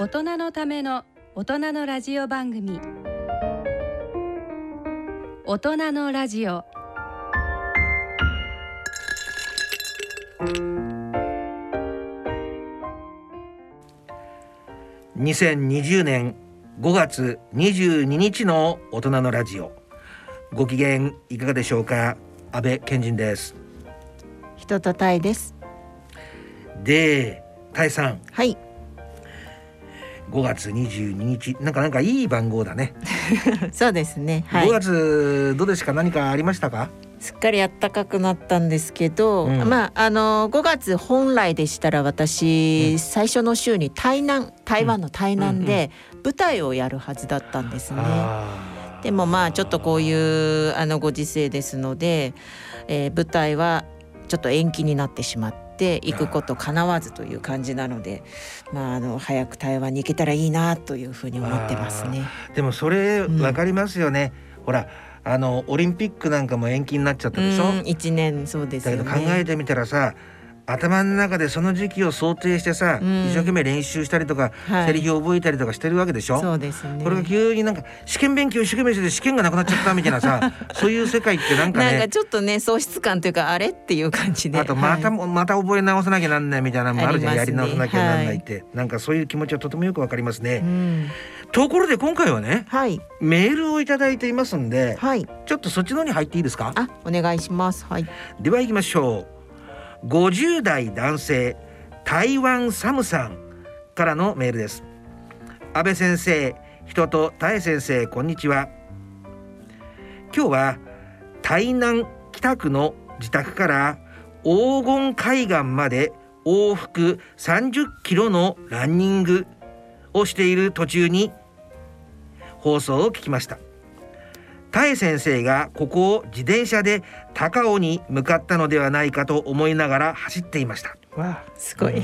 大人のための大人のラジオ番組。大人のラジオ。2020年5月22日の大人のラジオ。ご機嫌いかがでしょうか？安倍健人です。人とたいです。でたいさん。はい5月22日。なんかなんかいい番号だね、そうですね。は5い月どうですか何かありましたか？すっかり暖かくなったんですけど、うん。まああの5月本来でしたら私、うん。最初の週に台南台湾の台南で舞台をやるはずだったんですね、あー。でもまあちょっとこういうあのご時世ですので、えー舞台はちょっと延期になってしまって行くこと叶わずという感じなのでまああの早く台湾に行けたらいいなというふうに思ってますね。でもそれうんわかりますよね、ほらあのオリンピックなんかも延期になっちゃったでしょ、うん一年そうですだけど。考えてみたらさ頭の中でその時期を想定してさ、うん。一生懸命練習したりとか、はい。セリフを覚えたりとかしてるわけでしょ？そうですね。これが急になんか試験勉強一生懸命してて試験がなくなっちゃったみたいなさ そういう世界ってなんかねなんかちょっとね喪失感というかあれっていう感じで。あとまた、はい。また覚え直さなきゃなんないみたいなのもあるじゃん、ね。やり直さなきゃなんないって、なんかそういう気持ちはとてもよくわかりますね、うん、ところで今回はねはい。メールをいただいていますんではい。ちょっとそっちの方に入っていいですか？あお願いします。はい。では行きましょう50代男性台湾サムさんからのメールです。安倍先生人と田江先生こんにちは。今日は台南北区の自宅から黄金海岸まで往復30キロのランニングをしている途中に放送を聞きました。田江先生がここを自転車で高尾に向かったのではないかと思いながら走っていました。わすごい、うん。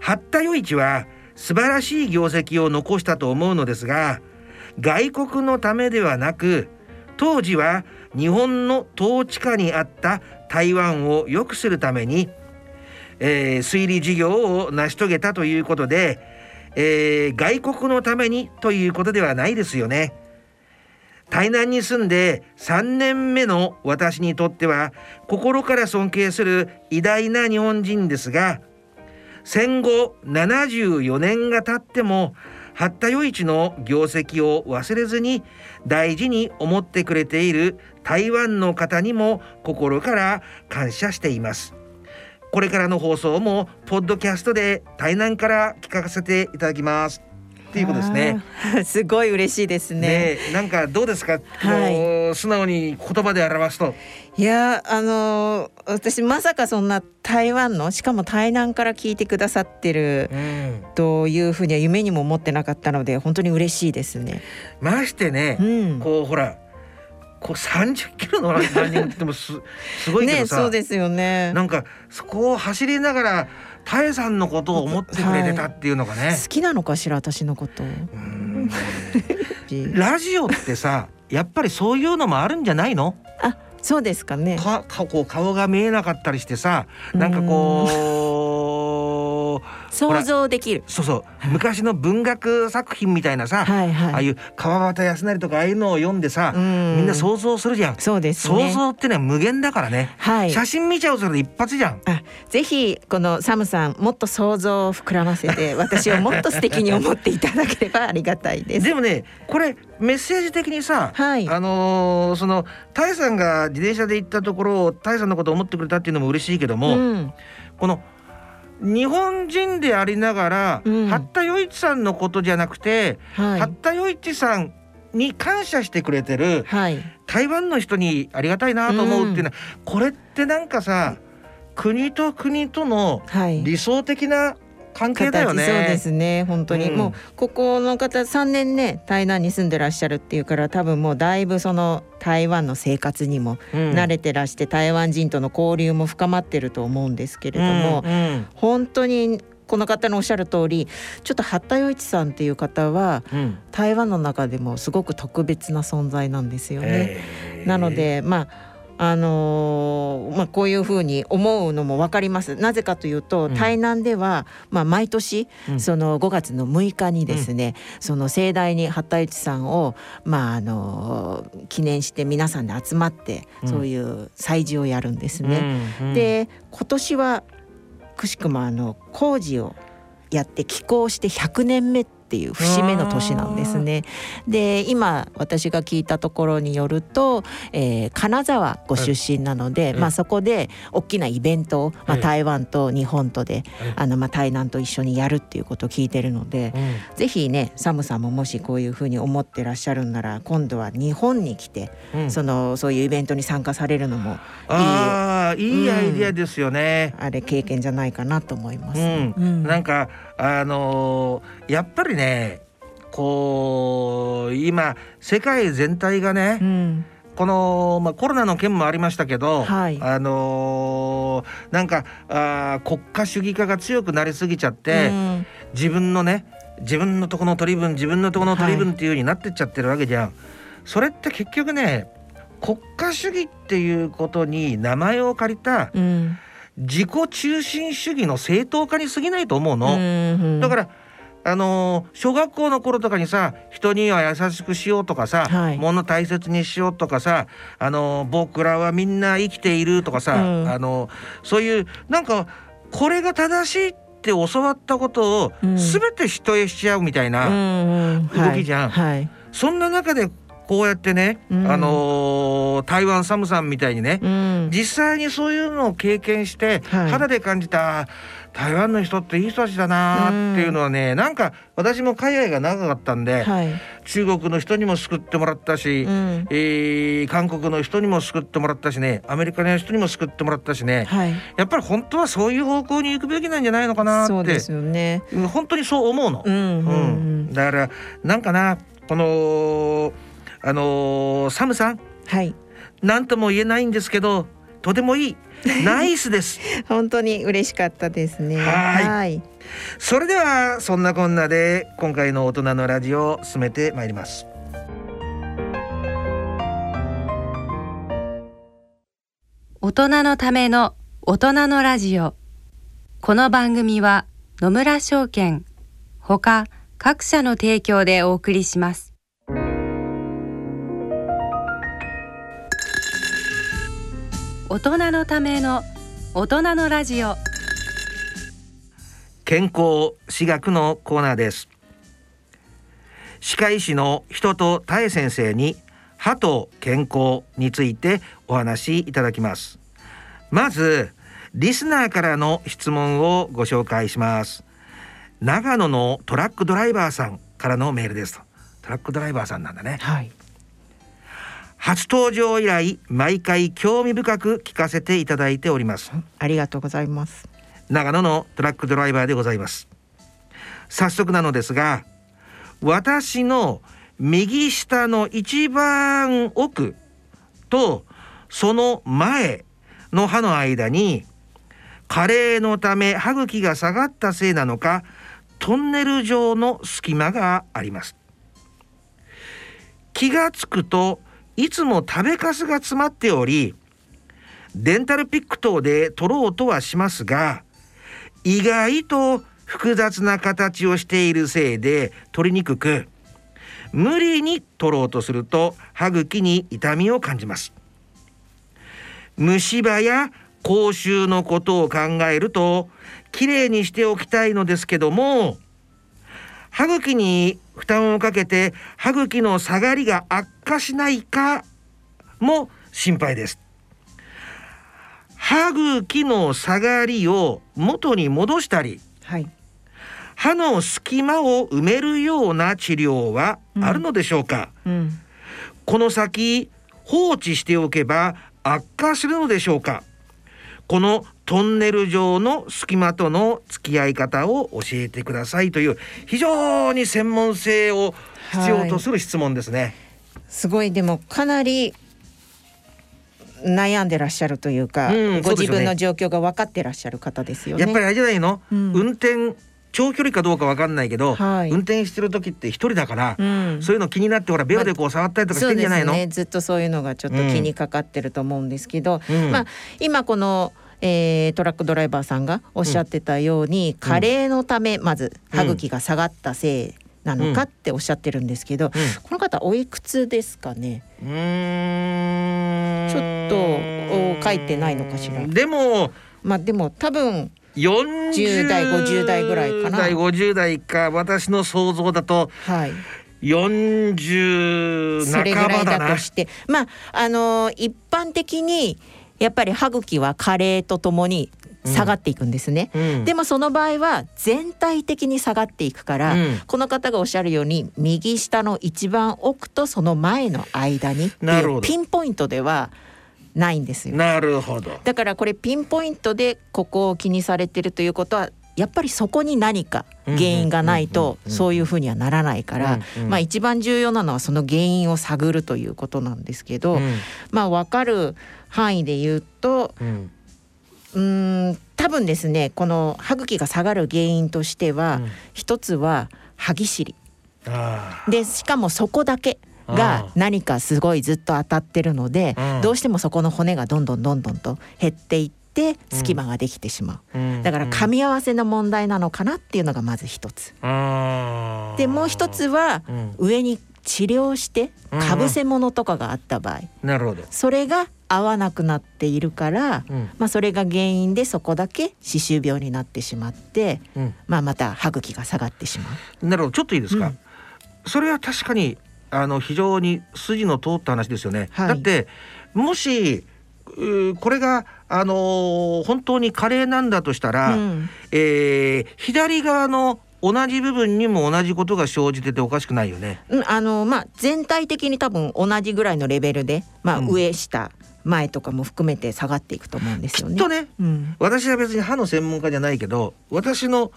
八田余一は素晴らしい業績を残したと思うのですが外国のためではなく当時は日本の統治下にあった台湾を良くするために、えー推理事業を成し遂げたということで、えー外国のためにということではないですよね。台南に住んで3年目の私にとっては心から尊敬する偉大な日本人ですが戦後74年が経っても八田余一の業績を忘れずに大事に思ってくれている台湾の方にも心から感謝しています。これからの放送もポッドキャストで台南から聞かせていただきます。っていうことですね。すごい嬉しいですね。ねえなんかどうですか、はい。素直に言葉で表すと。いやあのー私まさかそんな台湾のしかも台南から聞いてくださってるうん。というふうには夢にも思ってなかったので本当に嬉しいですね。ましてね、うん。こうほらこう30キロのランニングってもすすごいけねどさ、そうですよね。なんかそこを走りながらタエさんのことを思ってくれてたっていうのがね、好きなのかしら私のこと。ラジオってさやっぱりそういうのもあるんじゃないの？あそうですかね。かかこう顔が見えなかったりしてさなんかこう想像できる。そうそう昔の文学作品みたいなさ、はいはい。ああいう川端康成とかああいうのを読んでさ、うんみんな想像するじゃん。そうです想ね。像ってね無限だからね。はい。写真見ちゃうそれで一発じゃん。あぜひこのサムさんもっと想像を膨らませて 私をもっと素敵に思っていただければありがたいです。でもねこれメッセージ的にさ、はいあのーそのタイさんが自転車で行ったところをタイさんのことを思ってくれたっていうのも嬉しいけども、うん、この日本人でありながら、うん八田余一さんのことじゃなくて、はい八田余一さんに感謝してくれてるはい。台湾の人にありがたいなと思うっていうのは、これってなんかさ国と国とのはい。理想的な関係だよね。形そうですね本当に、うん。もうここの方3年ね台南に住んでらっしゃるっていうから多分もうだいぶその台湾の生活にもうん。慣れてらして、台湾人との交流も深まってると思うんですけれども、うんうん本当にこの方のおっしゃる通りちょっと八田余一さんっていう方はうん。台湾の中でもすごく特別な存在なんですよね。えー。なのでまああのーまあ、こういうふうに思うのも分かります。なぜかというとうん。台南では、まあ、毎年うん。その5月の6日にですね、その盛大に八田市さんを、まああのー記念して皆さんで集まってうん。そういう祭事をやるんですね。うんうん。で今年はくしくもあの工事をやって起工して100年目っていう節目の年なんですね。で今私が聞いたところによると、えー金沢ご出身なので、うん。まあ、そこで大きなイベントを、まあ、うん台湾と日本とで、うん。あのまあ、台南と一緒にやるっていうことを聞いてるので、うん。ぜひねサムさんももしこういうふうに思ってらっしゃるんなら今度は日本に来て、うん。そのそういうイベントに参加されるのもああいいアイディアですよね。あれ経験じゃないかなと思います。なんかあのーやっぱりねこう今世界全体がね、うん。この、まあ、コロナの件もありましたけど、はい。あのーなんかあー国家主義化が強くなりすぎちゃって、うん。自分のね自分のとこの取り分自分のとこの取り分っていう風になってっちゃってるわけじゃん。それって結局ね国家主義っていうことに名前を借りたうん自己中心主義の正当化に過ぎないと思うの。うんだからあのー小学校の頃とかにさ人には優しくしようとかさ、はい。物大切にしようとかさ、あのー僕らはみんな生きているとかさ、うん。あのーそういうなんかこれが正しいって教わったことをうん。全て人へしちゃうみたいな、うん動きじゃん。はいはい。そんな中でこうやってね、うん。あのー台湾サムさんみたいにね、うん。実際にそういうのを経験して、はい。肌で感じた台湾の人っていい人たちだなーっていうのはね、なんか私も海外が長かったんで、はい。中国の人にも救ってもらったし、うん。えー韓国の人にも救ってもらったしねアメリカの人にも救ってもらったしねはい。やっぱり本当はそういう方向に行くべきなんじゃないのかなって。そうですよね。うん本当にそう思うの。うんうんううん。んだからなんかなこのあのーサムさん。はい。何とも言えないんですけどとてもいい。ナイスです。本当に嬉しかったですね。はい。はい。それではそんなこんなで今回の大人のラジオを進めてまいります。大人のための大人のラジオ。この番組は野村証券ほか各社の提供でお送りします大人のための大人のラジオ。健康私学のコーナーです。歯科医師の人と多江先生に歯と健康についてお話しいただきます。まずリスナーからの質問をご紹介します。長野のトラックドライバーさんからのメールですトラックドライバーさんなんだね。はい初登場以来毎回興味深く聞かせていただいております。ありがとうございます。長野のトラックドライバーでございます。早速なのですが私の右下の一番奥とその前の歯の間に加齢のため歯茎が下がったせいなのかトンネル状の隙間があります。気がつくといつも食べかすが詰まっておりデンタルピック等で取ろうとはしますが意外と複雑な形をしているせいで取りにくく無理に取ろうとすると歯茎に痛みを感じます。虫歯や口臭のことを考えるときれいにしておきたいのですけども歯茎に負担をかけて歯茎の下がりが悪化しないかも心配です。歯茎の下がりを元に戻したりはい。歯の隙間を埋めるような治療はあるのでしょうか、うん。この先放置しておけば悪化するのでしょうか？このトンネル状の隙間との付き合い方を教えてくださいという非常に専門性を必要とする質問ですね。すごい。でもかなり悩んでらっしゃるというか、うんうね。自分の状況が分かってらっしゃる方ですよね。やっぱりあれじゃないの、うん。運転長距離かどうかわかんないけど、はい。運転してる時って一人だから、うん。そういうの気になってほらベロでこう触ったりとかしてんじゃないの、そうですね。ずっとそういうのがちょっと気にかかってると思うんですけど、うん。まあ今この、えートラックドライバーさんがおっしゃってたように、加齢のためまず歯茎が下がったせいなのかっておっしゃってるんですけど、この方おいくつですかね？うーん。ちょっとお書いてないのかしら？でもまあでも多分40代50代ぐらいかな。代50代か私の想像だとはい。40それぐらい半ばだなだとして。まああのー一般的にやっぱり歯茎は加齢とともに下がっていくんですね。うん。でもその場合は全体的に下がっていくから、うん。この方がおっしゃるように右下の一番奥とその前の間にピンポイントではないんですよ。なるほど。だからこれピンポイントでここを気にされてるということはやっぱりそこに何か原因がないとそういうふうにはならないから、まあ一番重要なのはその原因を探るということなんですけど、うん。まあ分かる範囲で言うとうん。うーん多分ですねこの歯茎が下がる原因としては、うん。一つは歯ぎしり。あでしかもそこだけが何かすごいずっと当たってるので、うん。どうしてもそこの骨がどんどんどんどんと減っていって隙間ができてしまう、ーだから噛み合わせの問題なのかなっていうのがまず一つ。でもう一つはうん。上に治療してうん。かぶせ物とかがあった場合。なるほど、それが合わなくなっているから、うん。まあ、それが原因でそこだけ歯周病になってしまって、うん。まあ、また歯茎が下がってしまう。なるほど。ちょっといいですか、うん。それは確かにあの非常に筋の通った話ですよね、はい。だってもしこれがあのー本当に加齢なんだとしたら、うん。えー左側の同じ部分にも同じことが生じてておかしくないよね。うんあのまあ、全体的に多分同じぐらいのレベルで、まあ、うん。上下前とかも含めて下がっていくと思うんですよね。きっとね。うん。私は別に歯の専門家じゃないけど私の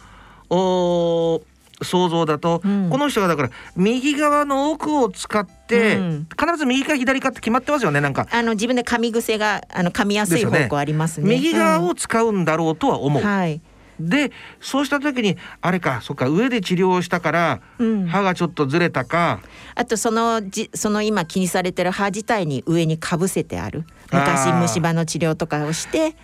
おー想像だと、うん。この人がだから右側の奥を使って、うん。必ず右か左かって決まってますよねなんか、あの自分で噛み癖があの噛みやすい方向ありますね。右側うん。を使うんだろうとは思う。はい、でそうした時にあれかそっか上で治療したからうん、歯がちょっとずれたか、あとそのじその今気にされてる歯自体に上にかぶせてある。昔虫歯の治療とかをして。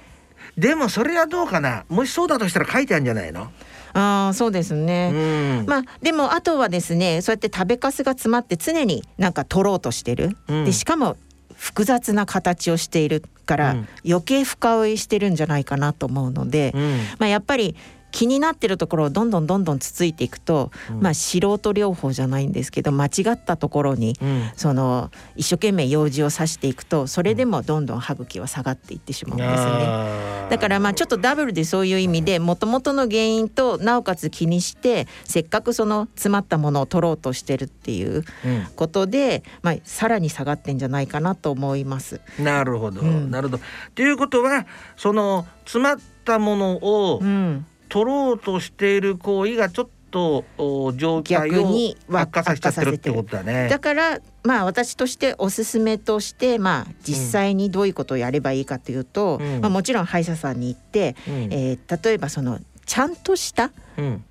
でもそれはどうかな。もしそうだとしたら書いてあるんじゃないの、ああそうですね。うん。まあでもあとはですねそうやって食べかすが詰まって常になんか取ろうとしてる、うん。でしかも複雑な形をしているから、うん。余計深追いしてるんじゃないかなと思うので、うん。まあ、やっぱり気になってるところをどんどんどんどんつついていくと、うん。まあ素人療法じゃないんですけど間違ったところにうん。その一生懸命用事を刺していくとそれでもどんどん歯茎は下がっていってしまうんですね。だからまあちょっとダブルでそういう意味でもともとの原因となおかつ気にしてせっかくその詰まったものを取ろうとしてるっていううん。ことで、まあ、さらに下がってんじゃないかなと思います。なるほど、うん。なるほど。ということはその詰まったものをうん、取ろうとしている行為がちょっとお状態を悪化させちゃってるってことだね。だからまあ私としておすすめとしてまあ実際にどういうことをやればいいかというと、うん。まあ、もちろん歯医者さんに行って、うん。えー例えばそのちゃんとしたうん。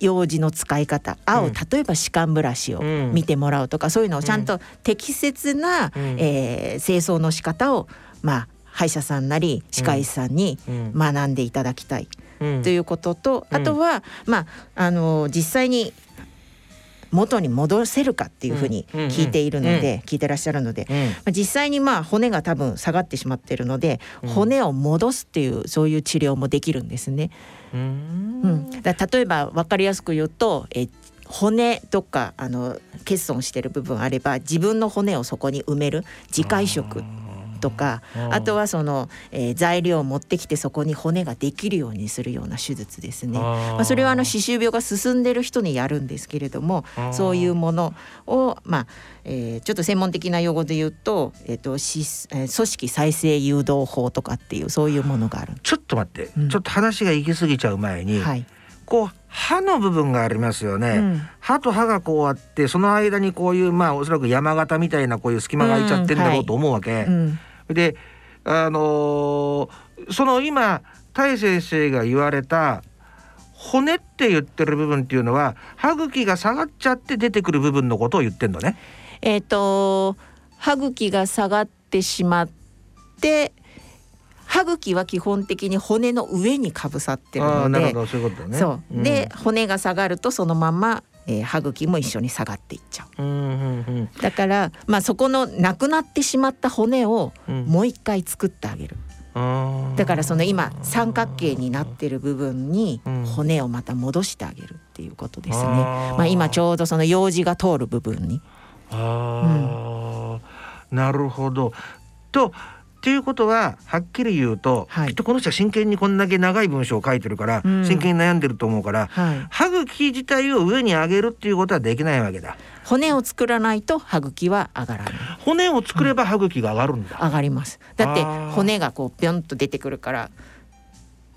用事の使い方歯を、うん。例えば歯間ブラシをうん。見てもらうとか、そういうのをちゃんと適切な、うん。えー清掃の仕方をまあ歯医者さんなり歯科医師さんにうん。学んでいただきたい。うんということと、うん。あとはまああの実際に元に戻せるかっていうふうにうん。うん。聞いているので、聞いてらっしゃるので、うん。まあ実際にまあ骨が多分下がってしまっているので、うん。骨を戻すっていうそういう治療もできるんですね。ううん。ん、だ例えば分かりやすく言うとえ骨とかあの欠損してる部分あれば自分の骨をそこに埋める自戒食とかあとはその、えー材料を持ってきてそこに骨ができるようにするような手術ですね。まあ、それはあの歯周病が進んでる人にやるんですけれどもそういうものを、まあえーちょっと専門的な用語で言うと,、えーとしえー組織再生誘導法とかっていうそういうものがある。ちょっと待って、うん。ちょっと話が行き過ぎちゃう前に、はい。こう歯の部分がありますよね、うん。歯と歯がこうあってその間にこういうまあおそらく山形みたいなこういう隙間が空いちゃってんだろうと思うわけ。うんであのーその今大先生が言われた骨って言ってる部分っていうのは歯茎が下がっちゃって出てくる部分のことを言ってんのね。えっ、と歯茎が下がってしまって歯茎は基本的に骨の上にかぶさってるのでああなるほどそういうことだね。そうで、骨が下がるとそのまま、えー歯茎も一緒に下がっていっちゃう。うんうんうん。だからまあそこのなくなってしまった骨をうん。もう一回作ってあげる。だからその今三角形になってる部分にうん。骨をまた戻してあげるっていうことですね。あー。まあ今ちょうどその用事が通る部分に。あー。なるほど。とっていうことははっきり言うと、はいきっとこの人は真剣にこんだけ長い文章を書いてるから、うん真剣に悩んでると思うからはい。歯茎自体を上に上げるっていうことはできないわけだ。骨を作らないと歯茎は上がらない。骨を作れば歯茎が上がるんだ。上がります。だって骨がこうピョンと出てくるから。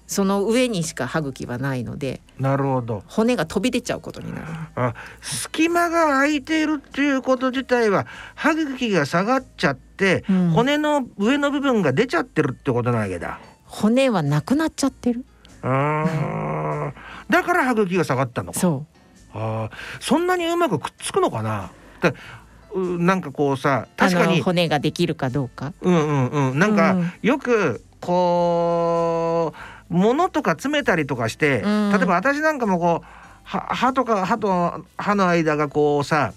その上にしか歯茎はないのでなるほど。骨が飛び出ちゃうことになる。あ隙間が空いているっていうこと自体は歯茎が下がっちゃって、うん骨の上の部分が出ちゃってるってことなわけだ。骨はなくなっちゃってる。あーだから歯茎が下がったのか。そあーそんなにうまくくっつくのかな。だうなんかこうさ確かに骨ができるかどうか。うんうんうんなんか、うんよくこう物とか詰めたりとかして、うん。例えば私なんかもこうは歯とか歯と歯の間がこうさ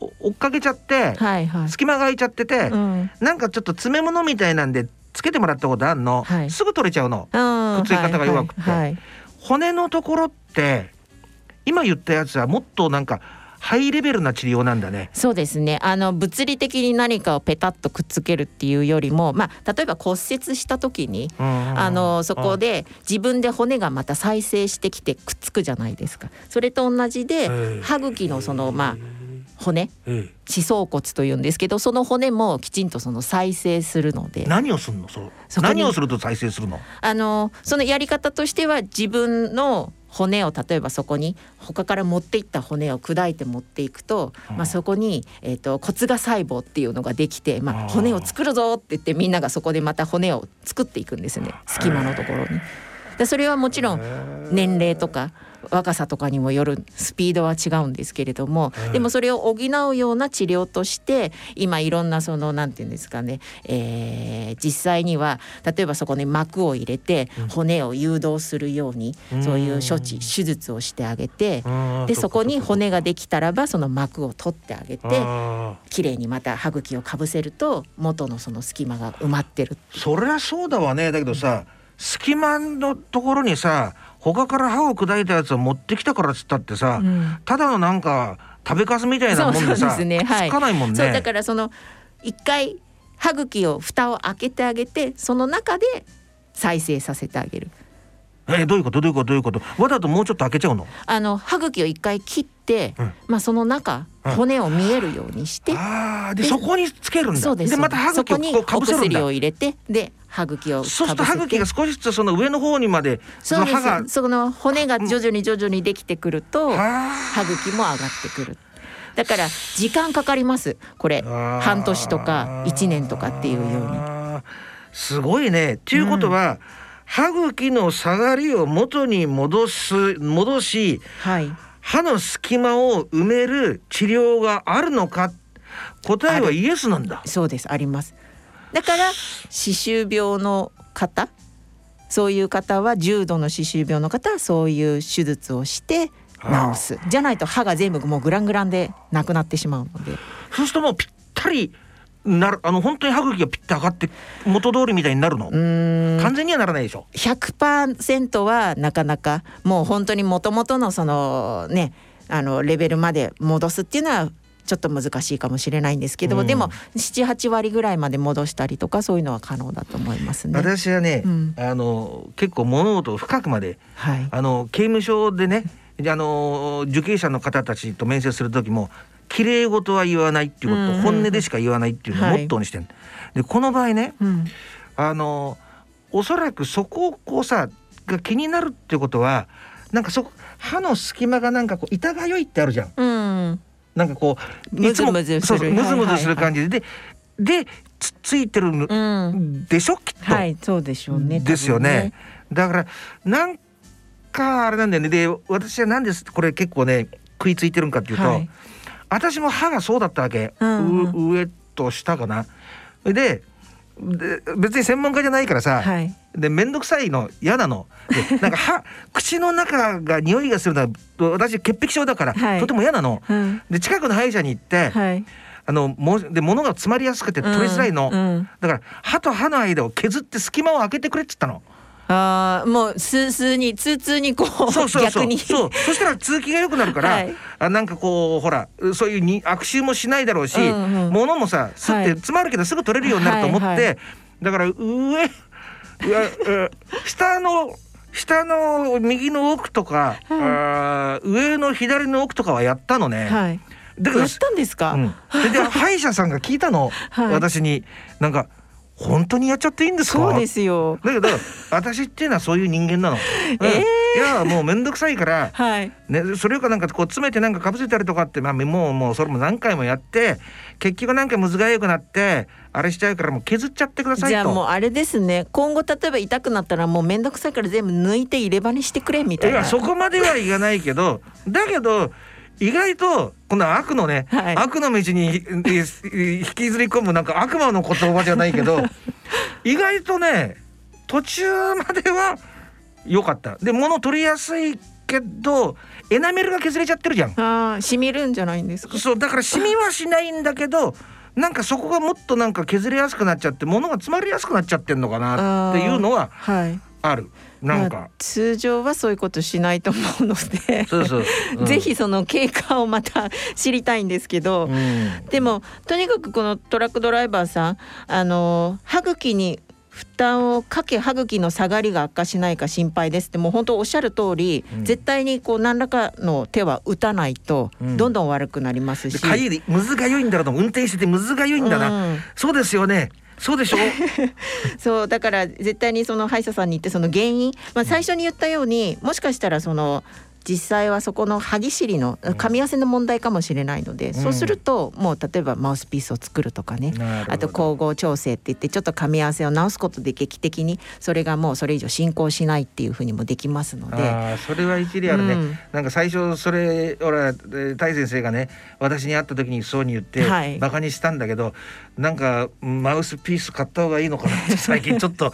お追っかけちゃって、はいはい。隙間が空いちゃってて、うん。なんかちょっと詰め物みたいなんでつけてもらったことあんの、はい。すぐ取れちゃうの。くくっつき方が弱くて。はい。はい。骨のところって今言ったやつはもっとなんかハイレベルな治療なんだね。そうですね。あの物理的に何かをペタッとくっつけるっていうよりも、まあ、例えば骨折した時にああのそこで自分で骨がまた再生してきてくっつくじゃないですか。それと同じえでえ歯茎のそのまあ骨え歯槽骨というんですけどその骨もきちんとその再生するので。え何をするの？そう何をすると再生するの？あのそのやり方としては自分の骨を例えばそこに他から持っていった骨を砕いて持っていくと、うん。まあ、そこに、えー、と骨が細胞っていうのができて、まあ、骨を作るぞって言ってみんながそこでまた骨を作っていくんですね。隙間のところに。でそれはもちろん年齢とか若さとかにもよるスピードは違うんですけれどもうん。でもそれを補うような治療として今いろんなそのなんていうんですかね、えー実際には例えばそこに膜を入れてうん。骨を誘導するようにうん。そういう処置手術をしてあげてうんでそこに骨がでできたらばその膜を取ってあげてきれいにまた歯茎をかぶせると元のその隙間が埋まってるそりゃそうだわね。だけどさ隙間のところにさ他から歯を砕いたやつを持ってきたからっつったってさ、うん。ただのなんか食べかすみたいなもんでさですね。かないもんね。そうだからその一回歯茎を蓋を開けてあげてその中で再生させてあげるえどういうこと？どういうこと？どういうこと？わざともうちょっと開けちゃうの？あの歯茎を一回切って、うん。まあその中うん。骨を見えるようにして、あーででそこにつけるんだ。そうです。また歯茎をかおぶせるんだ。薬を入れてで歯茎をそうすると歯茎が少しずつその上の方にまでそそうでの歯がすその骨が徐々に徐々にできてくるとは歯茎も上がってくる。だから時間かかります。これあー。半年とか1年とかっていうように。あーすごいね。っていうことは、歯茎の下がりを元に戻す戻しはい。歯の隙間を埋める治療があるのか？答えはイエスなんだ。そうです。あります。だから歯周病の方？そういう方は重度の歯周病の方はそういう手術をして治す。じゃないと歯が全部もうグラングランでなくなってしまうので。そうするともうぴったりなるあの本当に歯茎がピッと上がって元通りみたいになるの、完全にはならないでしょ？100%はなかなかもう本当にもともとのそのねあのレベルまで戻すっていうのはちょっと難しいかもしれないんですけども、うん。でも78割ぐらいまで戻したりとかそういうのは可能だと思いますね。私はね、うん。あの結構物事を深くまではい、あの刑務所でねであの受刑者の方たちと面接する時も綺麗事は言わないっていうこと、うんうんうん。本音でしか言わないっていうのをモットーにしてる、でこの場合ねうん。あのおそらくそこをこうさが気になるってことはなんかそこ歯の隙間がなんかこう痛がよいってあるじゃん。うん。なんかこうムズムズする。そうそうムズムズするはいはい。はい感じで、でつっついてるん、でしょ？きっと、はいそうでしょうね。ですよね。だからなんかあれなんだよね。で私はなんですこれ結構ね食いついてるんかっていうと、はい私も歯がそうだったわけ、うんう上と下かな。でで別に専門家じゃないからさ、はい。で面倒くさいの嫌なの。で なんか歯口の中が匂いがするのは私潔癖症だから、はい。とても嫌なの。うん。で近くの歯医者に行って、はい。あのもで物が詰まりやすくて取りづらいの、うんうん。だから歯と歯の間を削って隙間を開けてくれっつったのああもうスースーにツーツーにこうそうそうそう。逆に。そう。そしたら通気が良くなるから、はい。あなんかこうほらそういうに悪臭もしないだろうし、うんうん。物もさすっはいて詰まるけどすぐ取れるようになると思って、はいはだから上上え下の下の右の奥とか、あー上の左の奥とかはやったのね。はい。だやったんですか、うん、でで歯医者さんが聞いたの、はい。私に。なんか本当にやっちゃっていいんですか？そうですよ。だけど私っていうのはそういう人間なの。うん。えいやもう面倒くさいから、はい。ね、それかなんかこう詰めてなんかかぶせたりとかって、まあ、もうもうそれも何回もやって結局なんかむずがゆくなってあれしちゃうからもう削っちゃってくださいと。じゃあもうあれですね。今後例えば痛くなったらもうめんどくさいから全部抜いて入れ歯にしてくれみたいな。いやそこまではいかないけどだけど意外とこの悪のね、はい悪の道にいい引きずり込むなんか悪魔の言葉じゃないけど 意外とね途中までは良かった。で物取りやすいけどエナメルが削れちゃってるじゃん。ああ染みるんじゃないんですか？そうだからシミはしないんだけどなんかそこがもっとなんか削れやすくなっちゃって物が詰まりやすくなっちゃってんのかなっていうのははいあるなんまあか、通常はそういうことしないと思うので。そうそう、う。ん。ぜひその経過をまた知りたいんですけど、うん。でもとにかくこのトラックドライバーさんあの歯茎に負担をかけ歯茎の下がりが悪化しないか心配ですってもう本当おっしゃる通り、うん。絶対にこう何らかの手は打たないとうん。どんどん悪くなりますし、でかゆいむずがゆいんだろうと運転しててむずがゆいんだな、うん。そうですよねそうでしょ？そうだから絶対にその歯医者さんに行ってその原因、まあ、最初に言ったようにもしかしたらその実際はそこの歯ぎしりの噛み合わせの問題かもしれないので、ん。そうするともう例えばマウスピースを作るとかね。あと光合調整って言ってちょっと噛み合わせを直すことで劇的にそれがもうそれ以上進行しないっていうふうにもできますので。それは一理あるね、うん。なんか最初それ俺はえタイ先生がね私に会った時にそうに言って、はい。バカにしたんだけどなんかマウスピース買った方がいいのかなって最近ちょっと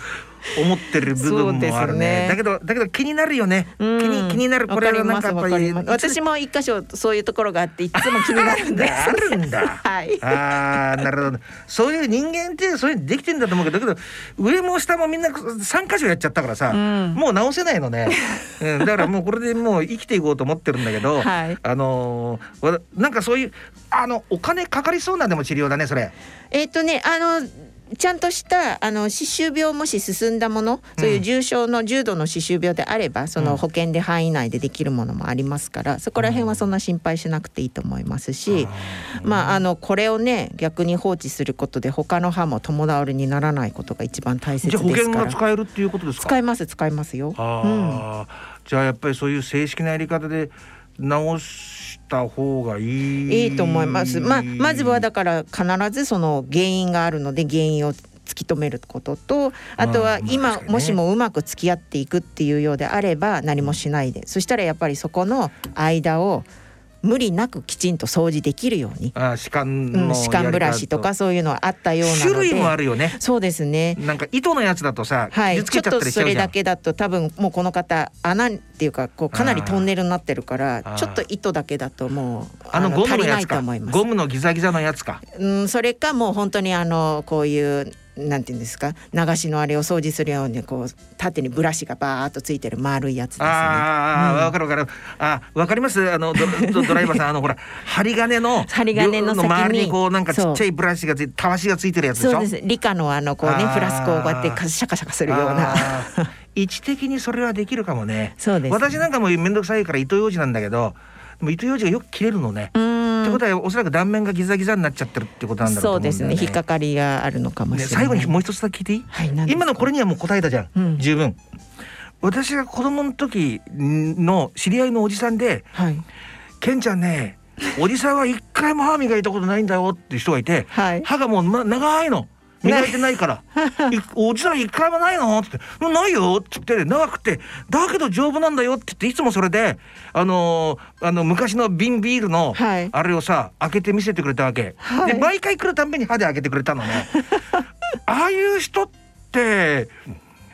思ってる部分もあるね。ね。だけどだけど気になるよね、うん。気に気になるこれはなんかやっぱり私も一箇所そういうところがあっていつも気になるんです。あるんだ。はい。あーなるほど。そういう人間ってそういうのできてんだと思うけどだけど上も下もみんな3箇所やっちゃったからさ、うん。もう直せないのね、うん、だからもうこれでもう生きていこうと思ってるんだけど、はい。あのーわなんかそういうあのお金かかりそうなでも治療だねそれ。えっ、とねあのちゃんとしたあの歯周病もし進んだものそういう重症の重度の歯周病であれば、その保険で範囲内でできるものもありますからそこら辺はそんな心配しなくていいと思いますし、まああのこれをね逆に放置することで他の歯も友倒れにならないことが一番大切じゃあ保険ですからが使えるっていうことですか？使います使いますよ。じゃあやっぱりそういう正式なやり方で直した方がいい。いいと思います。まあまずはだから必ずその原因があるので原因を突き止めることとあとは今ね。もしもうまく付き合っていくっていうようであれば何もしないで。そしたらやっぱりそこの間を無理なくきちんと掃除できるように、あー歯間うん、の歯間ブラシとかそういうのはあったような種類もあるよね。そうですねなんか糸のやつだとさ、はい、ちょっとそ。れだけだと多分もうこの方穴っていうかこうかなりトンネルになってるからちょっと糸だけだともうあのゴム足りないのやつか。と思いますゴ。ムのギザギザのやつか。うん、それかもう本当にあのこういうなんていうんですか流しのあれを掃除するようにこう縦にブラシがバーっとついてる丸いやつですね。ああ、うんわかるわかる。あ、わかります？あのドドドライバーさん、あのほら針金の 針金の周りにこうなんかちっちゃいブラシがついてたわしがついてるやつでしょ？そうです理科のあのこうねフラスコをこうやってカシャカシャカするような。位置的にそれはできるかもね。そうです、私なんかもめんどくさいから糸ようじなんだけど、でも糸ようじがよく切れるのね。うってんことはおそらく断面がギザギザになっちゃってるってことなんだろうとそうですね。ね引っかかりがあるのかもしねれない。最後にもう一つだけ聞いていい？はい今のこれにはもう答えたじゃん、うん。十分。私が子供の時の知り合いのおじさんではい「ケンちゃんね おじさんは一回も歯磨いたことないんだよ」って人がいてはい。歯がもう、ま、長いの磨いてないから「いおじさん一回もないの?」って「ないよ」って言って長くて「だけど丈夫なんだよ」って言っていつもそれであのーあの昔の瓶ビールのはい。あれをさ開けて見せてくれたわけ、はい。で毎回来るたんびに歯で開けてくれたのね。ああいう人って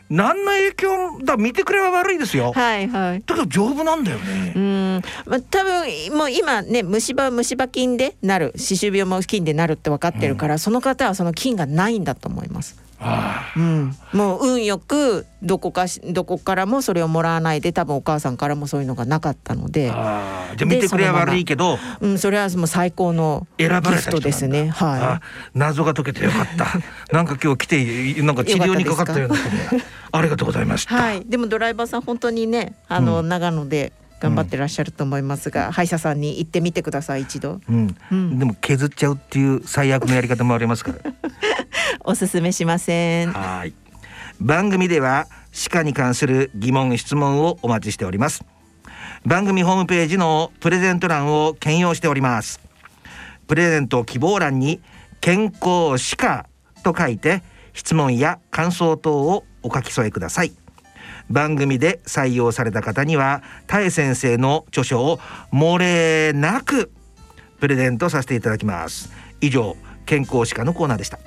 何の影響だ見てくれは悪いですよはいはいだけど丈夫なんだよねう。んまあ、多分もう今ね虫歯は虫歯菌でなる歯周病も菌でなるって分かってるから、その方はその菌がないんだと思います。あうん、もう運よくどこかしどこからもそれをもらわないで多分お母さんからもそういうのがなかったので、じゃあ見てくれは悪いけどうん、それはもう最高のギフトですね。あは謎が解けてよかった。なんか今日来てなんか治療にかかったようなありがとうございましい、た、はい、でもドライバーさん本当にねあの、うん。長野で頑張ってらっしゃると思いますが、歯医者さんに行ってみてください一度。うん。うん。でも削っちゃうっていう最悪のやり方もありますから おすすめしません。はい。番組では歯科に関する疑問質問をお待ちしております。番組ホームページのプレゼント欄を兼用しております。プレゼント希望欄に健康歯科と書いて質問や感想等をお書き添えください。番組で採用された方には田江先生の著書を漏れなくプレゼントさせていただきます。以上健康歯科のコーナーでした。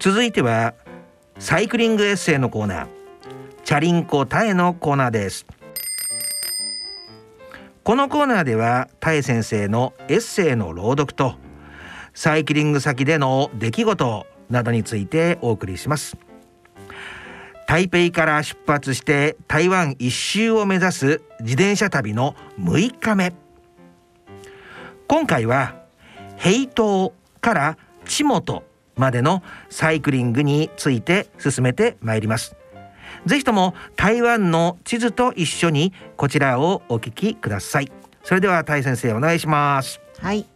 続いてはサイクリングエッセイのコーナー。チャリンコタエのコーナーです。このコーナーではタエ先生のエッセイの朗読とサイクリング先での出来事などについてお送りします。台北から出発して台湾一周を目指す自転車旅の6日目。今回は平東から千本までのサイクリングについて進めてまいります。ぜひとも台湾の地図と一緒にこちらをお聞きください。それではタイ先生お願いします。はい。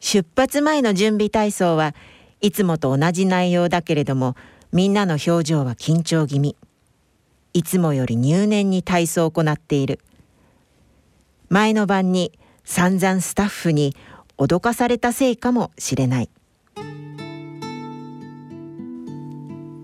出発前の準備体操はいつもと同じ内容だけれどもみんなの表情は緊張気味。いつもより入念に体操を行っている。前の晩に散々スタッフに脅かされたせいかもしれない。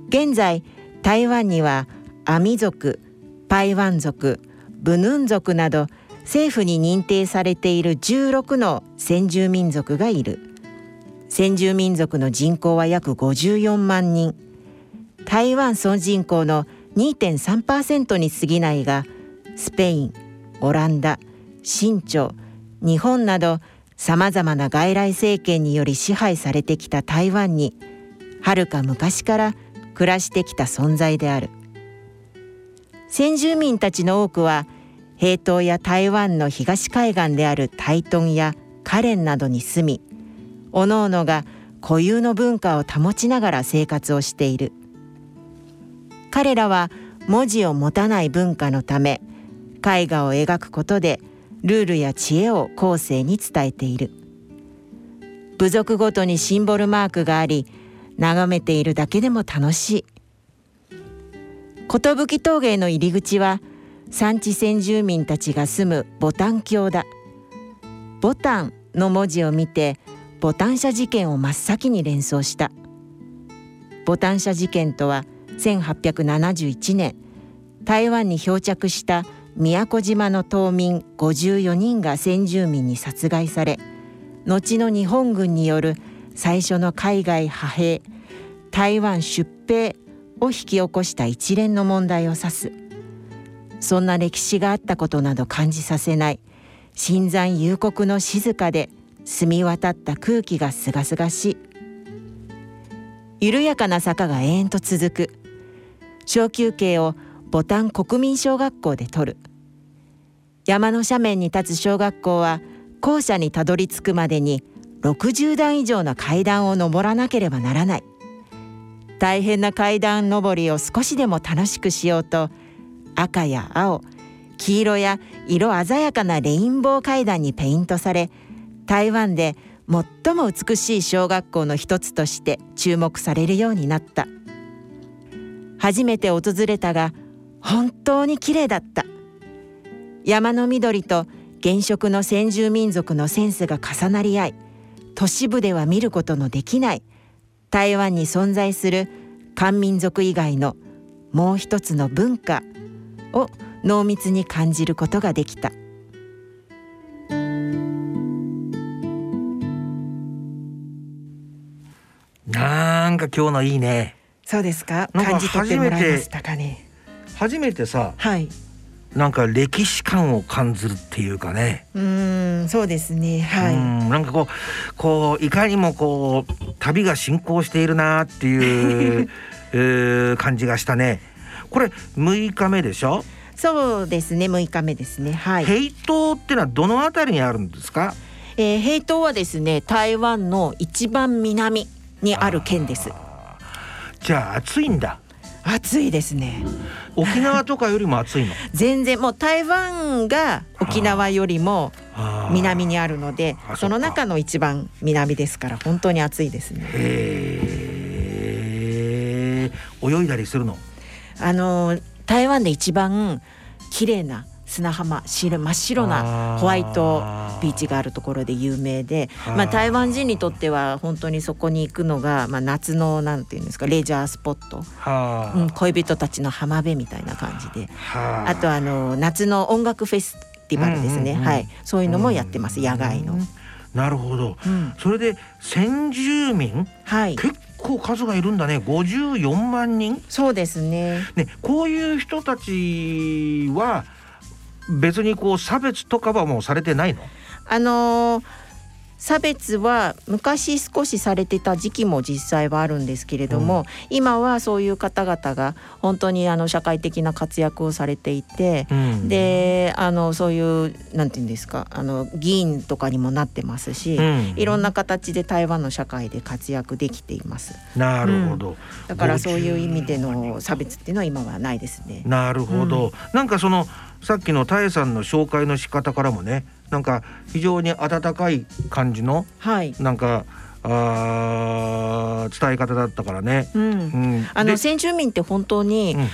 現在台湾にはアミ族パイワン族ブヌン族など政府に認定されている16の先住民族がいる。先住民族の人口は約54万人。台湾総人口の2.3%に過ぎないがスペインオランダ清朝日本などさまざまな外来政権により支配されてきた台湾にはるか昔から暮らしてきた存在である。先住民たちの多くは平東や台湾の東海岸である台東やカレンなどに住み各々が固有の文化を保ちながら生活をしている。彼らは文字を持たない文化のため絵画を描くことでルールや知恵を後世に伝えている。部族ごとにシンボルマークがあり眺めているだけでも楽しい。寿峠の入り口は産地先住民たちが住むボタン郷だ。ボタンの文字を見てボタン社事件を真っ先に連想した。ボタン社事件とは1871年台湾に漂着した宮古島の島民54人が先住民に殺害され後の日本軍による最初の海外派兵台湾出兵を引き起こした一連の問題を指す。そんな歴史があったことなど感じさせない新山幽谷の静かで澄み渡った空気がすがすがしい。緩やかな坂が延々と続く。小休憩をボタン国民小学校で取る。山の斜面に立つ小学校は校舎にたどり着くまでに60段以上の階段を上らなければならない。大変な階段上りを少しでも楽しくしようと赤や青黄色や色鮮やかなレインボー階段にペイントされ台湾で最も美しい小学校の一つとして注目されるようになった。初めて訪れたが本当に綺麗だった。山の緑と現職の先住民族のセンスが重なり合い都市部では見ることのできない台湾に存在する漢民族以外のもう一つの文化を濃密に感じることができた。なんか今日のいいね。そうですか？感じ取ってもらいましたかね？初めてさはいなんか歴史観を感じるっていうかね、うーんそうですね。はういんなんかこうこういかにもこう旅が進行しているなっていう えー感じがしたね。これ6日目でしょ、そうですね6日目ですね。はい、平島ってのはどのあたりにあるんですか？えー、平島はですね台湾の一番南にある県です。じゃあ暑いんだ暑いですね。沖縄とかよりも暑いの？全然もう台湾が沖縄よりも南にあるのであその中の一番南ですから本当に暑いですね。泳いだりするの？あの台湾で一番綺麗な砂浜白真っ白なホワイトビーチがあるところで有名でまあ、台湾人にとっては本当にそこに行くのが、まあ、夏のなんていうんですかレジャースポット、はあ、うん、恋人たちの浜辺みたいな感じで。はあ。とあの夏の音楽フェスティバルですね、うんうんうんはい、そういうのもやってます、野外の。なるほど。うん。それで先住民はい。結構数がいるんだね。54万人。そうですね。ねこういう人たちは別にこう差別とかはもうされてないの？あのー差別は昔少しされてた時期も実際はあるんですけれども、今はそういう方々が本当にあの社会的な活躍をされていて、うん。であのそういうなんていうんですかあの議員とかにもなってますし、うん。いろんな形で台湾の社会で活躍できています。なるほど、だからそういう意味での差別っていうのは今はないですね。なるほど、なんかそのさっきのタエさんの紹介の仕方からもねなんか非常に温かい感じのはい、なんかあー伝え方だったからね。うん。うん、あので先住民って本当にうん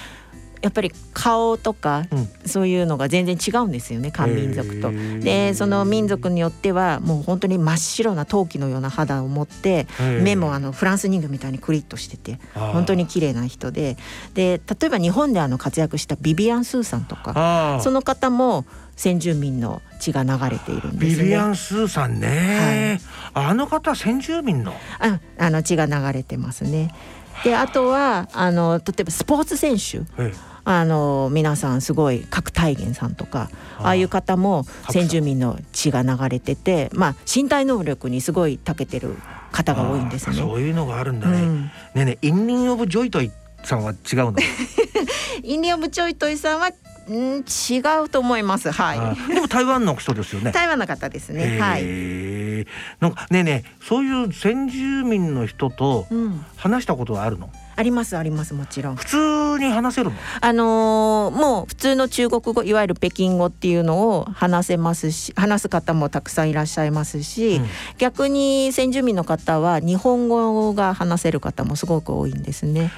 やっぱり顔とかうん。そういうのが全然違うんですよね漢民族と。でその民族によってはもう本当に真っ白な陶器のような肌を持って目もあのフランス人形みたいにクリッとしてて本当に綺麗な人で。で例えば日本であの活躍したビビアン・スーさんとかその方も先住民の血が流れているんですね。ビビアン・スーさんね、あの方先住民の？ああの血が流れてますね。であとはあの例えばスポーツ選手。えあの皆さんすごい郭泰源さんとかああ。あいう方も先住民の血が流れてて、まあ、身体能力にすごい長けてる方が多いんですね。そういうのがあるんだね。うん。ねえねえインリン・オブ・ジョイトイさんは違うの？インリン・オブ・ジョイトイさんはん違うと思います。はい。でも台湾の人ですよね。台湾の方ですね。はい。なんかねえねえそういう先住民の人とうん、話したことはあるの？ありますありますもちろん。普通に話せるの？あのーもう普通の中国語いわゆる北京語っていうのを話せますし話す方もたくさんいらっしゃいますし、うん逆に先住民の方は日本語が話せる方もすごく多いんですね。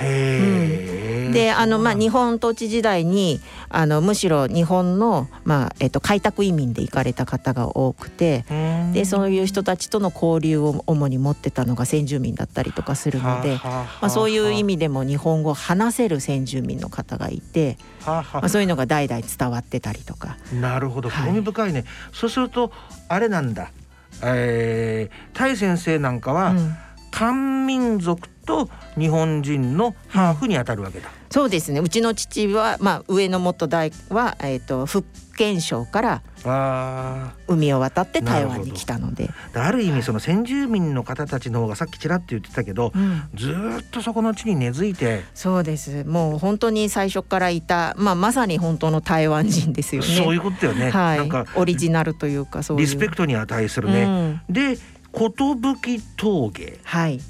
へえ、であのまあ日本統治時代にあのむしろ日本の、まあえっと、開拓移民で行かれた方が多くて。うん。でそういう人たちとの交流を主に持ってたのが先住民だったりとかするので、まあ、そういう意味でも日本語を話せる先住民の方がいて、まあ、そういうのが代々伝わってたりとか。なるほど。はい。興味深いね、そうするとあれなんだ。えー、タイ先生なんかは、うん。漢民族と日本人のハーフにあたるわけだ、そうですね。うちの父は、まあ、上の元代は、えー、と福建省からあ海を渡って台湾に来たので、ーある意味その先住民の方たちの方がさっきちらっと言ってたけどうん。ずーっとそこの地に根付いて、そうです。もう本当に最初からいた、まあ、まさに本当の台湾人ですよね。そういうことだよね、はい、なんかオリジナルというかそういう。リスペクトに値するね、うん。で寿峠。はい。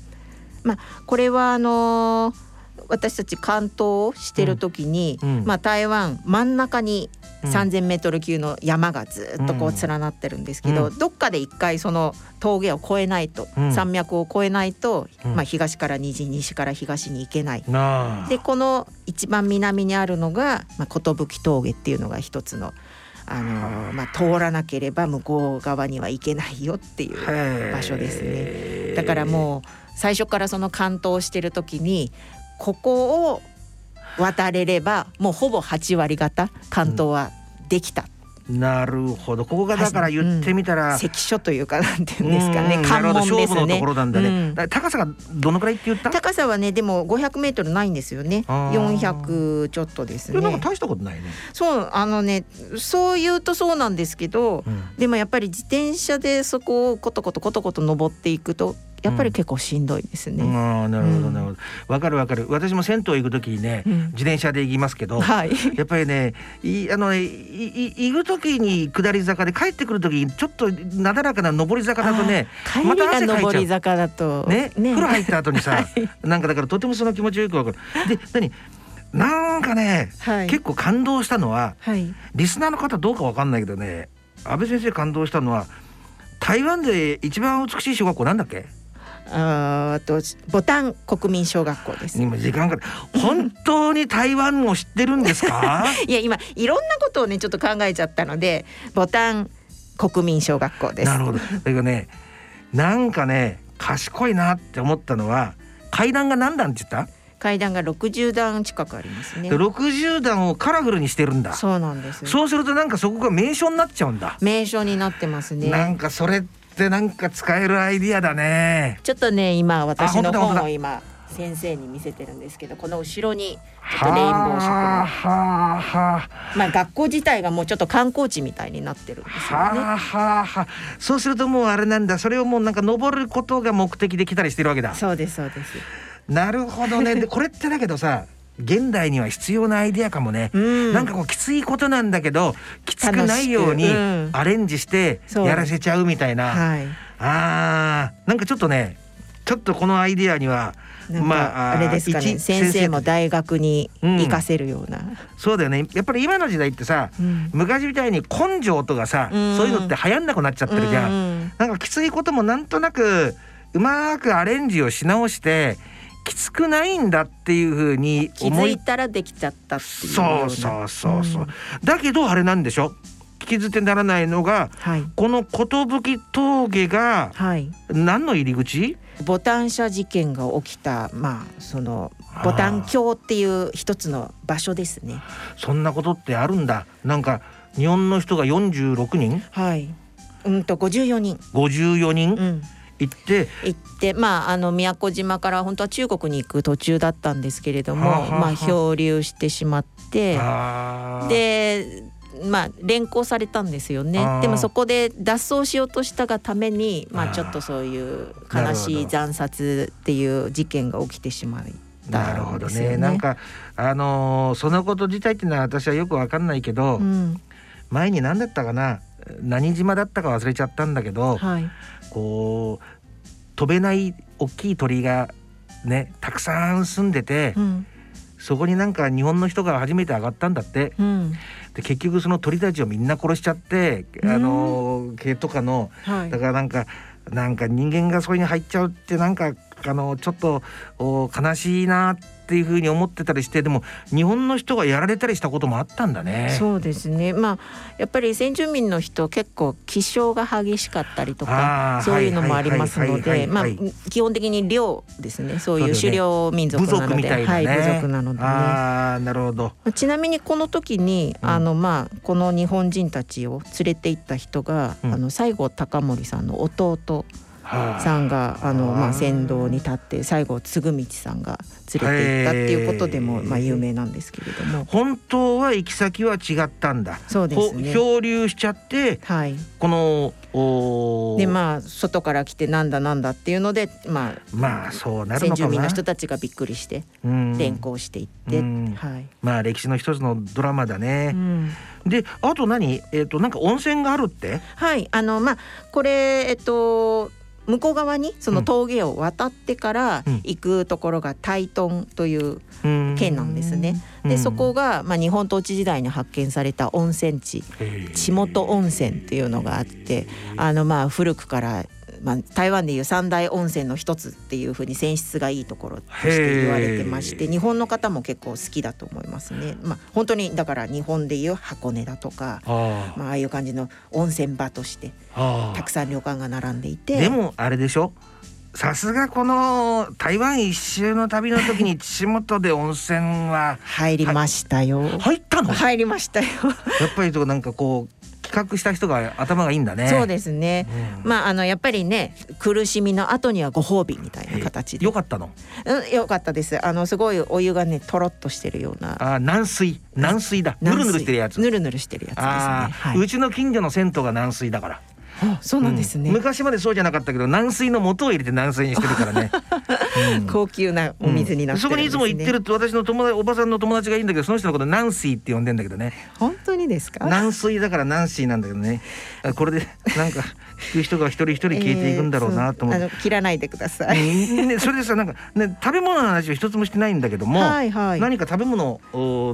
まあこれはあのー私たち関東をしてる時に、うんうん。まあ、台湾真ん中にうん。3,000m 級の山がずっとこううん。連なってるんですけど、うどっかで一回その峠を越えないと、うん。山脈を越えないと、うん。まあ、東から西西から東に行けない。でこの一番南にあるのが、まあ、寿峠っていうのが一つの。あのまあ、通らなければ向こう側には行けないよっていう場所ですね。だからもう最初からその関東をしてる時にここを渡れればもうほぼ8割方関東はできた、なるほど。ここがだから言ってみたら、関所というかなんていうんですかね。うん。関門ですね。勝負のところなんだね、うん。高さがどのくらいって言った？高さはねでも500メートルないんですよね。あー。400ちょっとですね。なんか大したことないね、そう。あのねそう言うとそうなんですけどうん。でもやっぱり自転車でそこをコトコトコトコト登っていくとやっぱり結構しんどいですね。ああなるほどうん。なるほど。わかるわかる。私も銭湯行く時にね、うん。自転車で行きますけどはい。やっぱりねいあのねいい行く時に下り坂で帰ってくる時にちょっとなだらかな上り坂だとね帰りが上り坂だとね。風呂入った後にさ、はい。なんかだからとてもその気持ちよくわかる。で何？なんかね、はい。結構感動したのははい。リスナーの方どうかわかんないけどね安倍先生感動したのは台湾で一番美しい小学校なんだっけ？あとボタン国民小学校です。今時間が本当に台湾を知ってるんですか？いや今いろんなことをねちょっと考えちゃったのでボタン国民小学校です。なるほどだけどねなんかね賢いなって思ったのは階段が何段って言った、階段が60段近くありますねで。60段をカラフルにしてるんだそうなんです。そうするとなんかそこが名所になっちゃうんだ、名所になってますね。なんかそれってなんか使えるアイディアだね。ちょっとね今私の本を今先生に見せてるんですけどこの後ろにちょっとレインボー色の。まあ学校自体がもうちょっと観光地みたいになってるんですあよね。はあはそうするともうあれなんだ。それをもうなんか登ることが目的で来たりしてるわけだ。そうですそうです。なるほどね。でこれってだけどさ現代には必要なアイディアかもね、うん。なんかこうきついことなんだけどきつくないようにアレンジしてやらせちゃうみたいな、はい。あーなんかちょっとねちょっとこのアイディアにはまあかあれですかね、一先生も大学にうん。行かせるような。そうだよね。やっぱり今の時代ってさうん。昔みたいに根性とかさ、うん。そういうのって流行んなくなっちゃってるじゃん。うん。なんかきついこともなんとなくうまくアレンジをし直してきつくないんだっていう風に気思いづいたらできちゃったっていう。そうそうそうそう、んだけどあれなんでしょ？聞き捨てならないのがはいこの寿峠がはい。何の入り口？ボタン車事件が起きたまあそのボタン橋っていう一つの場所ですね。そんなことってあるんだなんか日本の人が46人？はい。うんと54人。54人？うん。行って、行ってまああの宮古島から本当は中国に行く途中だったんですけれども、はあはまあ漂流してしまってでまあ連行されたんですよあねー。でもそこで脱走しようとしたがためにまあちょっとそういう悲しい惨殺っていう事件が起きてしまいなるほどね。ね。なんかあのーそのこと自体っていうのは私はよくわかんないけど、うん。前に何だったかな？何島だったか忘れちゃったんだけど、はい。こう飛べない大きい鳥がねたくさん住んでて、うん。そこになんか日本の人が初めて上がったんだって。うん。で結局その鳥たちをみんな殺しちゃって、うん。あの毛とかのはい。だからなんかなんか人間がそれに入っちゃうってなんかあのちょっとお悲しいなっていうふうに思ってたりしてでも日本の人がやられたりしたこともあったんだね。そうですねまあやっぱり先住民の人結構気性が激しかったりとかそういうのもありますので基本的に領ですねそういう狩猟民族部なので族みたいなね。はい部族なのでね。ああなるほど。まあちなみにこの時に、うんあのまあこの日本人たちを連れて行った人が、うんあの西郷隆盛さんの弟はあさんがあのまあ先導に立って西郷嗣道さんが連れて行ったっていうことでもまあ有名なんですけれども本当は行き先は違ったんだ。そうですね。ほ漂流しちゃってはい、このでまあ外から来てなんだなんだっていうのでまあまあそうなるの。先住民の人たちがびっくりしてうん連行していって、うんはい、まあ歴史の一つのドラマだうね。んであと何？えっ、となんか温泉があるって？はいあのまあこれえっと向こう側にその峠を渡ってから行くところがタイトンという県なんですね。でそこが、まあ、日本統治時代に発見された温泉地。地元温泉っていうのがあってあのまあ古くからまあ、台湾でいう三大温泉の一つっていうふうに泉質がいいところとして言われてまして日本の方も結構好きだと思いますね。まあ、本当にだから日本でいう箱根だとかあ,、まあああいう感じの温泉場としてたくさん旅館が並んでいて。でもあれでしょ？さすがこの台湾一周の旅の時に千本で温泉は 入りましたよ。入ったの？入りましたよ。やっぱりなんかこう企画した人が頭がいいんだね。そうですね。うん、まああのやっぱりね苦しみの後にはご褒美みたいな形で。よかったの？うんよかったです。あのすごいお湯がねとろっとしてるような。あ軟水軟水だ。ぬるぬるしてるやつ。ぬるぬるしてるやつですね。はい、うちの近所の銭湯が軟水だから。そうなんですね、うん、昔までそうじゃなかったけど軟水の元を入れて軟水にしてるからね、うん、高級なお水になって、ね、そこにいつも行ってると私の友達おばさんの友達がいいんだけどその人のことナンシーって呼んでんだけどね。本当にですか？軟水だからナンシーなんだけどねこれでなんか聞く人が一人一人消えていくんだろうなと思って、えー、切らないでください、ね、それでさなんかね食べ物の話を一つもしてないんだけども、はいはい、何か食べ物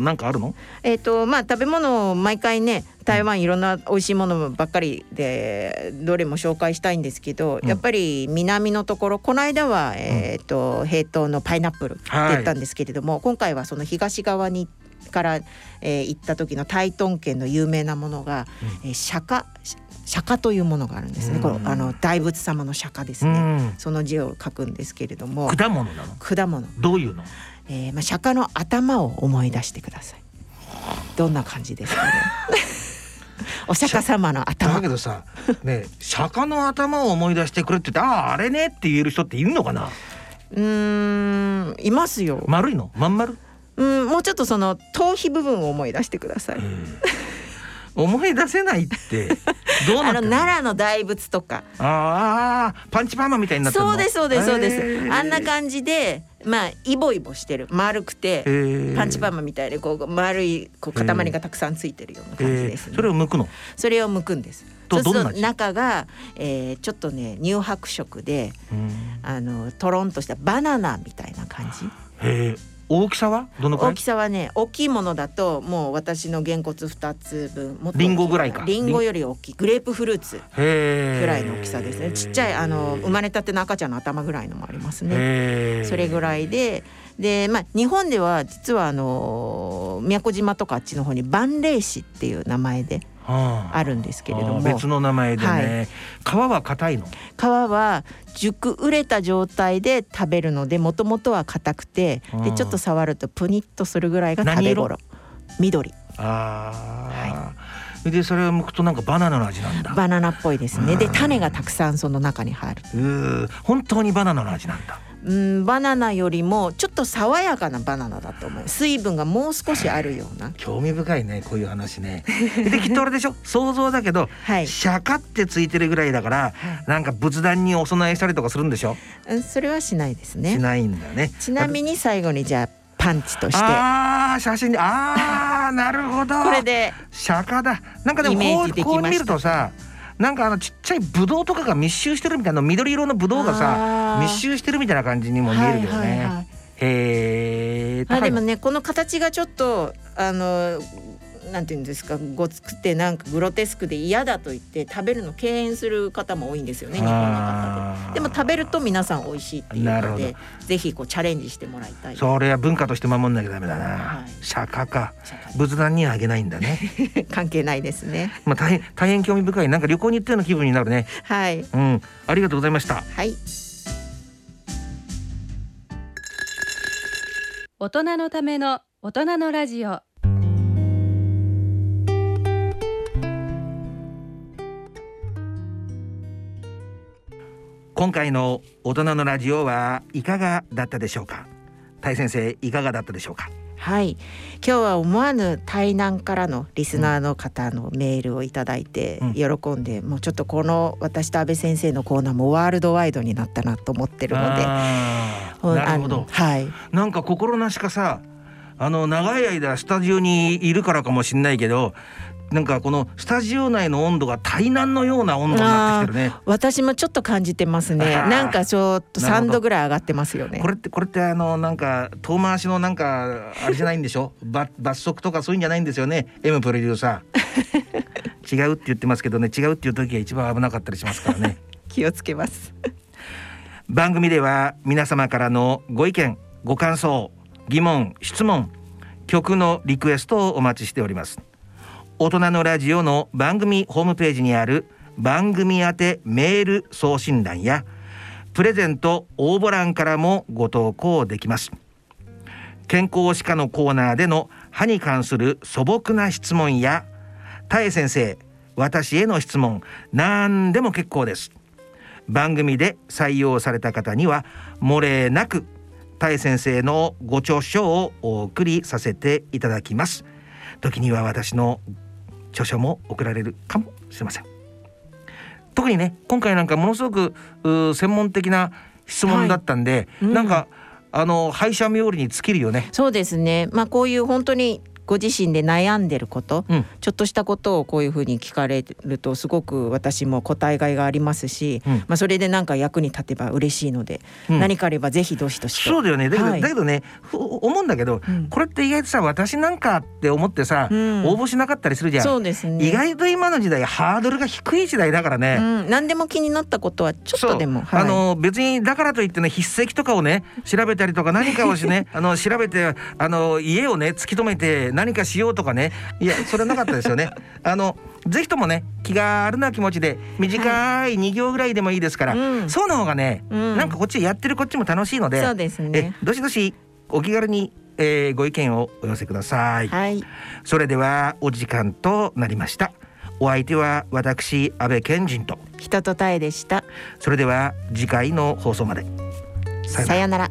なんかあるの？えっ、ー、とまあ食べ物毎回ね台湾いろんな美味しいものばっかりでどれも紹介したいんですけど、うん、やっぱり南のところこの間は、えーと、平等のパイナップルって言ったんですけれども、はい、今回はその東側にから、えー、行った時の台東県の有名なものが、うん、えー、釈迦釈迦というものがあるんですね。このあの大仏様の釈迦ですね。その字を書くんですけれども。果物なの？果物。どういうの？えー、まあ釈迦の頭を思い出してください。どんな感じですかね？お釈迦様の頭だけどさね釈迦の頭を思い出してくれって言ってあああれねって言える人っているのかな？うんいますよ丸いの？まん丸？うんもうちょっとその頭皮部分を思い出してください、思い出せないって どうなの？奈良の大仏とか。ああパンチパーマみたいになってそうですそうですそうです、あんな感じでまあイボイボしてる丸くてパンチパーマみたいでこう丸いこう塊がたくさんついてるような感じです、ね、それを剥くの？それを剥くんです。そうすると中が、えー、ちょっとね乳白色であのとろんとしたバナナみたいな感じ。へえ大きさは？どのくらい？大きさはね大きいものだともう私のげんこつ2つ分リンゴぐらいか。リンゴより大きい。グレープフルーツぐらいの大きさですね。ちっちゃいあの生まれたての赤ちゃんの頭ぐらいのもありますね。それぐらいで。でまあ日本では実はあの宮古島とかあっちの方に万霊子っていう名前であるんですけれども、別の名前でね、はい、皮は硬いの？皮は熟売れた状態で食べるのでもともとは硬くてでちょっと触るとプニッとするぐらいが食べ頃。緑。ああ、はい、でそれを剥くとなんかバナナの味なんだ。バナナっぽいですね。で種がたくさんその中に入る。う本当にバナナの味なんだうんバナナよりもちょっと爽やかなバナナだと思う。水分がもう少しあるような。興味深いねこういう話ね。できっとあれでしょ？想像だけど、はい、釈迦ってついてるぐらいだから、はい、なんか仏壇にお供えしたりとかするんでしょ？うんそれはしないですね。しないんだね。ちなみに最後にじゃあパンチとして。ああ写真でああ なるほど。これで釈迦だ。なんかでもこうこう見るとさなんかあのちっちゃいブドウとかが密集してるみたいな緑色のブドウがさ密集してるみたいな感じにも見えるよね。はいはいはい、へえ。あでもねこの形がちょっとあのなんていうんですかごつくてなんかグロテスクで嫌だと言って食べるの敬遠する方も多いんですよね日本の方で。でも食べると皆さん美味しいっていうのでぜひこうチャレンジしてもらいたい。それは文化として守んなきゃダメだな。はい、釈迦か仏壇にはあげないんだね。関係ないですね。まあ大変大変興味深いなんか旅行に行ったような気分になるね。はい。うん、ありがとうございました。はい。大人のための大人のラジオ。今回の大人のラジオはいかがだったでしょうか？大先生いかがだったでしょうか？はい。今日は思わぬ台南からのリスナーの方のメールをいただいて喜んで、うん、もうちょっとこの私と安倍先生のコーナーもワールドワイドになったなと思ってるので。なるほど。はい。なんか心なしかさあの長い間スタジオにいるからかもしれないけどなんかこのスタジオ内の温度が対南のような温度になってきてるね。私もちょっと感じてますね。なんかちょっと3度ぐらい上がってますよね。これってこれってあのなんか遠回しのなんかあれじゃないんでしょ？罰罰則とかそういうんじゃないんですよね？M プロデューサー。違うって言ってますけどね。違うっていう時が一番危なかったりしますからね。気をつけます。番組では皆様からのご意見ご感想疑問質問曲のリクエストをお待ちしております大人のラジオの番組ホームページにある番組宛てメール送信欄やプレゼント応募欄からもご投稿できます。健康歯科のコーナーでの歯に関する素朴な質問や田江先生私への質問何でも結構です。番組で採用された方には漏れなく田江先生のご著書をお送りさせていただきます。時には私の著書も送られるかもしれません。特にね今回なんかものすごく専門的な質問だったんで、はい。うん、なんかあの廃車冥利に尽きるよね。そうですね。まあこういう本当にご自身で悩んでること、うん、ちょっとしたことをこういうふうに聞かれるとすごく私も答えがいがありますし、うん、まあ、それでなんか役に立てば嬉しいので、うん、何かあればぜひどしどしそうだよね。だけどはい、だけどね思うんだけど、これって意外とさ私なんかって思ってさ、応募しなかったりするじゃん。そうです、ね、意外と今の時代ハードルが低い時代だからね、何でも気になったことはちょっとでも、はい、あの別にだからといってね筆跡とかをね調べたりとか何かをしね あの調べてあの家をね突き止めて何かしようとかね。いやそれなかったですよね。あのぜひともね気軽な気持ちで短い2行ぐらいでもいいですから、はい、そうの方がね、うん、なんかこっちやってるこっちも楽しいのでそうですね。どしどしお気軽に、えー、ご意見をお寄せください、はい、それではお時間となりました。お相手は私安倍賢人と。人とたえでした。それでは次回の放送まで。さよなら